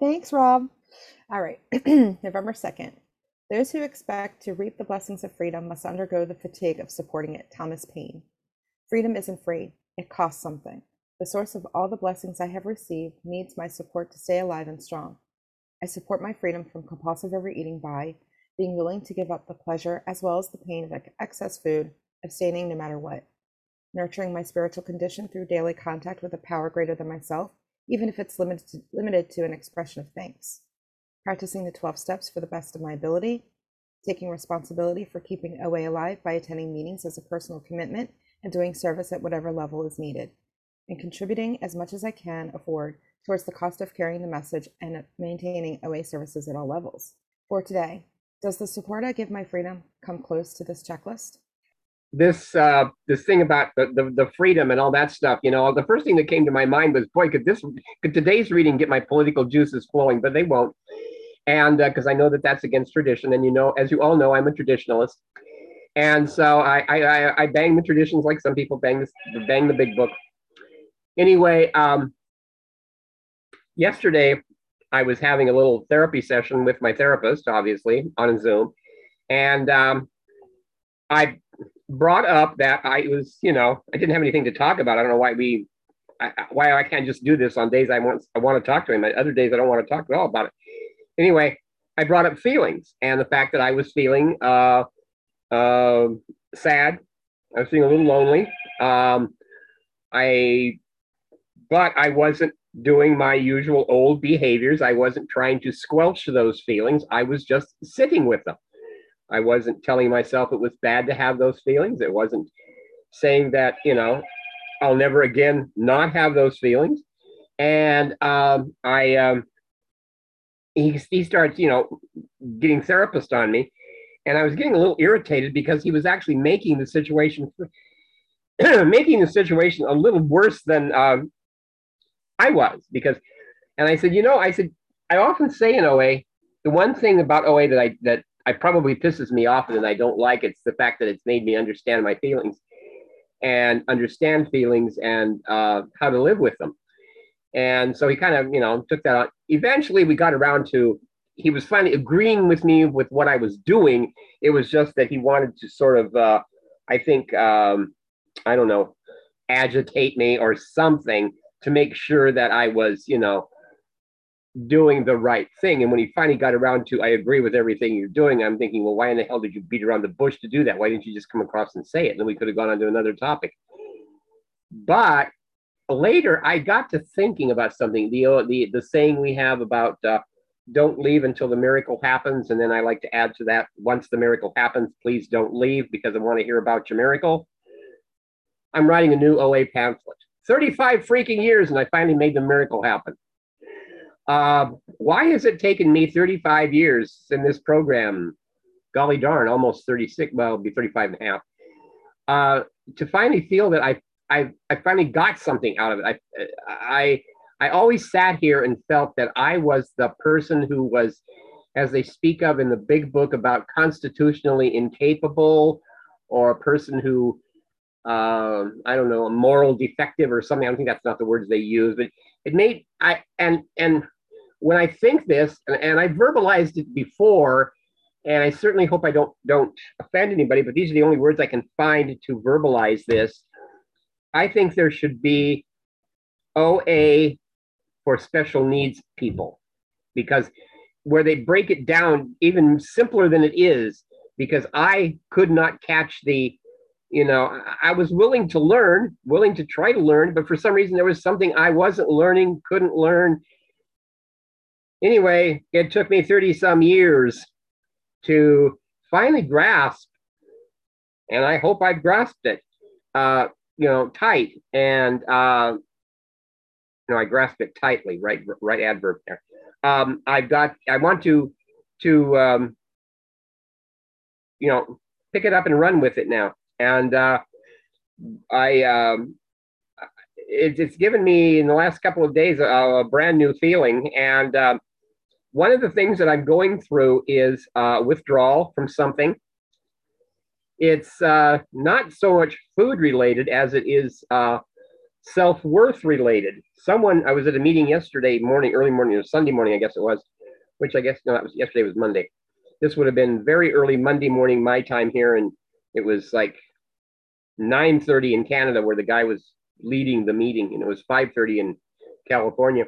Thanks, Rob. All right, November 2nd. Those who expect to reap the blessings of freedom must undergo the fatigue of supporting it. Thomas Paine. Freedom isn't free, it costs something. The source of all the blessings I have received needs my support to stay alive and strong. I support my freedom from compulsive overeating by being willing to give up the pleasure as well as the pain of excess food, abstaining no matter what. Nurturing my spiritual condition through daily contact with a power greater than myself, even if it's limited to, limited to an expression of thanks practicing the 12 steps for the best of my ability, taking responsibility for keeping OA alive by attending meetings as a personal commitment and doing service at whatever level is needed, and contributing as much as I can afford towards the cost of carrying the message and maintaining OA services at all levels. For today, does the support I give my freedom come close to this checklist? This uh, this thing about the, the, the freedom and all that stuff, you know, the first thing that came to my mind was, boy, could this could today's reading get my political juices flowing? But they won't and because uh, I know that that's against tradition, and you know, as you all know, I'm a traditionalist, and so I I, I bang the traditions like some people bang this bang the big book. Anyway, um, yesterday I was having a little therapy session with my therapist, obviously on Zoom, and um, I brought up that I was, you know, I didn't have anything to talk about. I don't know why we, I, why I can't just do this on days I want I want to talk to him. Other days I don't want to talk at all about it anyway, I brought up feelings and the fact that I was feeling uh, uh, sad. I was feeling a little lonely. Um, I, but I wasn't doing my usual old behaviors. I wasn't trying to squelch those feelings. I was just sitting with them. I wasn't telling myself it was bad to have those feelings. It wasn't saying that, you know, I'll never again not have those feelings. And um, I, um, he, he starts, you know, getting therapist on me. And I was getting a little irritated because he was actually making the situation, making the situation a little worse than um, I was. Because, and I said, you know, I said, I often say in OA, the one thing about OA that I that I probably pisses me off and I don't like it's the fact that it's made me understand my feelings and understand feelings and uh, how to live with them. And so he kind of, you know, took that on. Eventually, we got around to he was finally agreeing with me with what I was doing. It was just that he wanted to sort of, uh, I think, um, I don't know, agitate me or something to make sure that I was, you know, doing the right thing. And when he finally got around to, I agree with everything you're doing, I'm thinking, well, why in the hell did you beat around the bush to do that? Why didn't you just come across and say it? And then we could have gone on to another topic. But later I got to thinking about something. The uh, the the saying we have about uh, don't leave until the miracle happens, and then I like to add to that: once the miracle happens, please don't leave because I want to hear about your miracle. I'm writing a new OA pamphlet. 35 freaking years, and I finally made the miracle happen. Uh, why has it taken me 35 years in this program? Golly darn, almost 36. Well, it'll be 35 and a half. Uh, to finally feel that I I I finally got something out of it. I I I always sat here and felt that I was the person who was, as they speak of in the big book about constitutionally incapable, or a person who um, I don't know, a moral defective or something. I don't think that's not the words they use, but it made I and and when I think this, and, and I verbalized it before, and I certainly hope I don't don't offend anybody, but these are the only words I can find to verbalize this. I think there should be OA for special needs people because where they break it down even simpler than it is because I could not catch the you know I was willing to learn willing to try to learn but for some reason there was something I wasn't learning couldn't learn anyway it took me 30 some years to finally grasp and I hope I've grasped it uh, you know, tight and uh, you know, I grasp it tightly, right, right adverb there. Um, I've got, I want to, to, um, you know, pick it up and run with it now. And uh, I, um, it, it's given me in the last couple of days a, a brand new feeling. And uh, one of the things that I'm going through is uh, withdrawal from something it's uh, not so much food related as it is uh, self worth related. Someone, I was at a meeting yesterday morning, early morning, or Sunday morning, I guess it was, which I guess, no, that was yesterday was Monday. This would have been very early Monday morning, my time here. And it was like 9.30 in Canada where the guy was leading the meeting and it was 5.30 in California.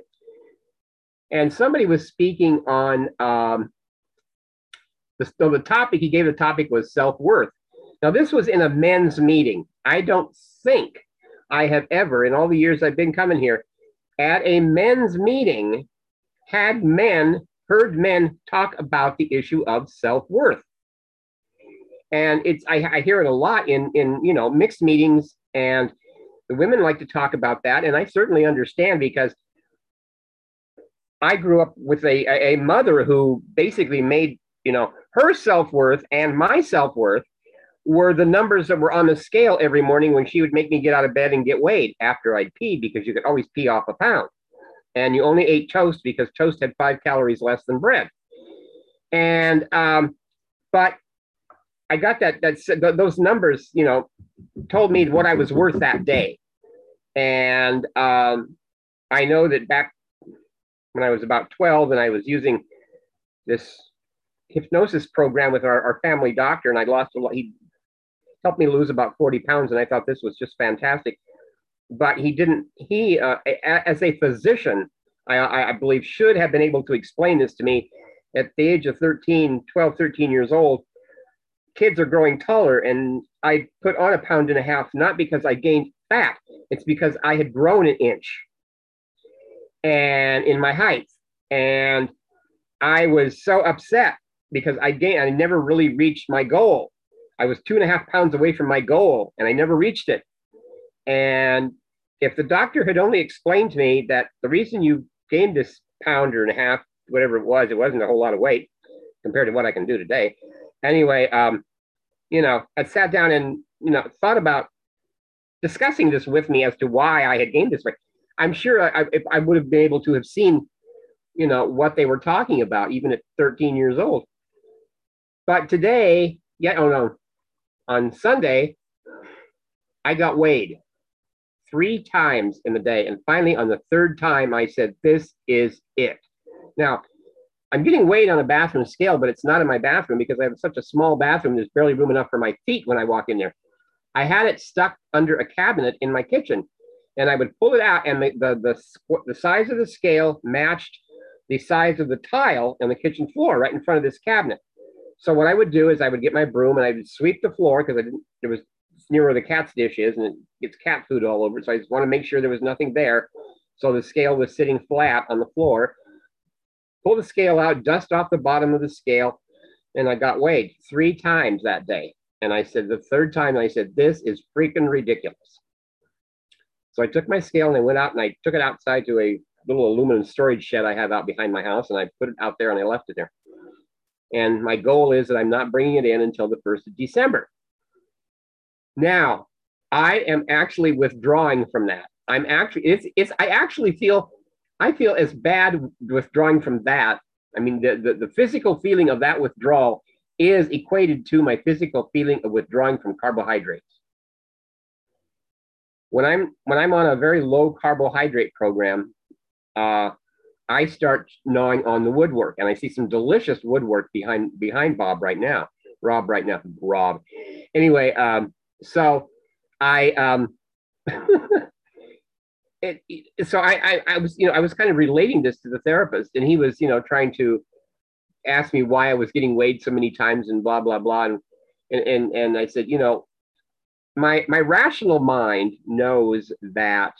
And somebody was speaking on um, the, so the topic, he gave the topic was self-worth. Now this was in a men's meeting. I don't think I have ever, in all the years I've been coming here, at a men's meeting, had men, heard men talk about the issue of self worth. And it's I, I hear it a lot in in you know mixed meetings, and the women like to talk about that, and I certainly understand because I grew up with a a mother who basically made you know her self worth and my self worth were the numbers that were on the scale every morning when she would make me get out of bed and get weighed after I'd peed because you could always pee off a pound. And you only ate toast because toast had five calories less than bread. And, um, but I got that, that those numbers, you know, told me what I was worth that day. And um, I know that back when I was about 12 and I was using this hypnosis program with our, our family doctor and I lost a lot. He helped me lose about 40 pounds, and I thought this was just fantastic. But he didn't, he, uh, as a physician, I, I believe, should have been able to explain this to me at the age of 13, 12, 13 years old. Kids are growing taller, and I put on a pound and a half, not because I gained fat, it's because I had grown an inch and in my height. And I was so upset because I gained, I never really reached my goal. I was two and a half pounds away from my goal and I never reached it. And if the doctor had only explained to me that the reason you gained this pounder and a half, whatever it was, it wasn't a whole lot of weight compared to what I can do today. Anyway, um, you know, I sat down and, you know, thought about discussing this with me as to why I had gained this weight. I'm sure I, if I would have been able to have seen, you know, what they were talking about, even at 13 years old. But today, yeah, oh no, on Sunday, I got weighed three times in the day. And finally, on the third time, I said, This is it. Now, I'm getting weighed on a bathroom scale, but it's not in my bathroom because I have such a small bathroom. There's barely room enough for my feet when I walk in there. I had it stuck under a cabinet in my kitchen, and I would pull it out, and the, the, the, the size of the scale matched the size of the tile on the kitchen floor right in front of this cabinet. So what I would do is I would get my broom and I would sweep the floor because I didn't. It was near where the cat's dish is, and it gets cat food all over. So I just want to make sure there was nothing there. So the scale was sitting flat on the floor. Pull the scale out, dust off the bottom of the scale, and I got weighed three times that day. And I said the third time, I said, "This is freaking ridiculous." So I took my scale and I went out and I took it outside to a little aluminum storage shed I have out behind my house, and I put it out there and I left it there. And my goal is that I'm not bringing it in until the 1st of December. Now, I am actually withdrawing from that. I'm actually, it's, it's, I actually feel, I feel as bad withdrawing from that. I mean, the, the, the physical feeling of that withdrawal is equated to my physical feeling of withdrawing from carbohydrates. When I'm, when I'm on a very low carbohydrate program, uh, I start gnawing on the woodwork, and I see some delicious woodwork behind behind Bob right now. Rob right now, Rob. Anyway, um, so I um, it, it, so I, I I was you know I was kind of relating this to the therapist, and he was you know trying to ask me why I was getting weighed so many times and blah blah blah, and and and, and I said you know my my rational mind knows that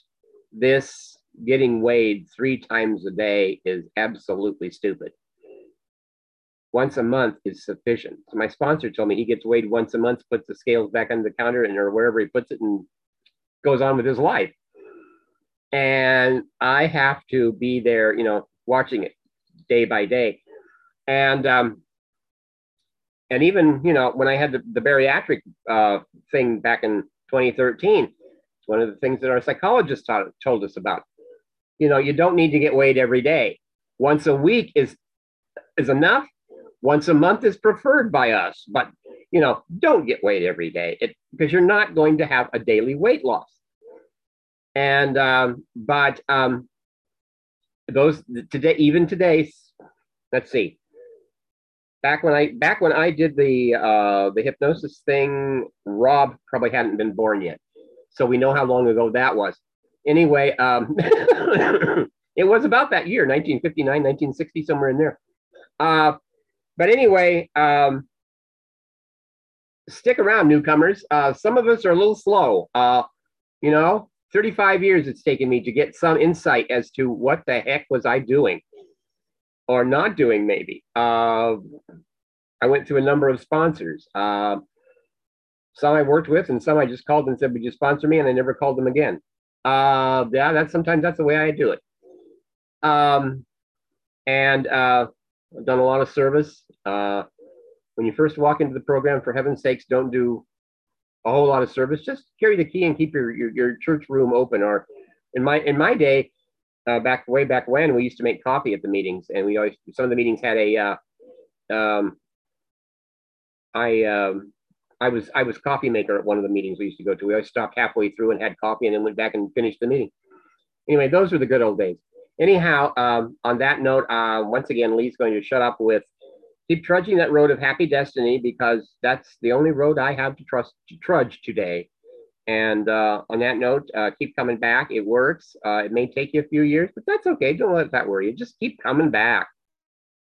this getting weighed three times a day is absolutely stupid. Once a month is sufficient. So my sponsor told me he gets weighed once a month, puts the scales back on the counter and or wherever he puts it and goes on with his life. And I have to be there, you know, watching it day by day. And um, and even you know when I had the, the bariatric uh, thing back in 2013, it's one of the things that our psychologist taught, told us about you know, you don't need to get weighed every day. Once a week is is enough. Once a month is preferred by us, but you know, don't get weighed every day because you're not going to have a daily weight loss. And um, but um, those today, even today, let's see. Back when I back when I did the uh, the hypnosis thing, Rob probably hadn't been born yet, so we know how long ago that was. Anyway, um, it was about that year, 1959, 1960, somewhere in there. Uh, but anyway, um, stick around, newcomers. Uh, some of us are a little slow. Uh, you know, 35 years it's taken me to get some insight as to what the heck was I doing or not doing, maybe. Uh, I went through a number of sponsors. Uh, some I worked with, and some I just called and said, "Would you sponsor me?" And I never called them again. Uh, yeah, that's sometimes that's the way I do it. Um, and uh, I've done a lot of service. Uh, when you first walk into the program, for heaven's sakes, don't do a whole lot of service. Just carry the key and keep your your, your church room open. Or in my in my day, uh, back way back when, we used to make coffee at the meetings, and we always some of the meetings had a. Uh, um, I um, I was I was coffee maker at one of the meetings we used to go to. We always stopped halfway through and had coffee, and then went back and finished the meeting. Anyway, those were the good old days. Anyhow, um, on that note, uh, once again, Lee's going to shut up with keep trudging that road of happy destiny because that's the only road I have to trust to trudge today. And uh, on that note, uh, keep coming back. It works. Uh, it may take you a few years, but that's okay. Don't let that worry you. Just keep coming back.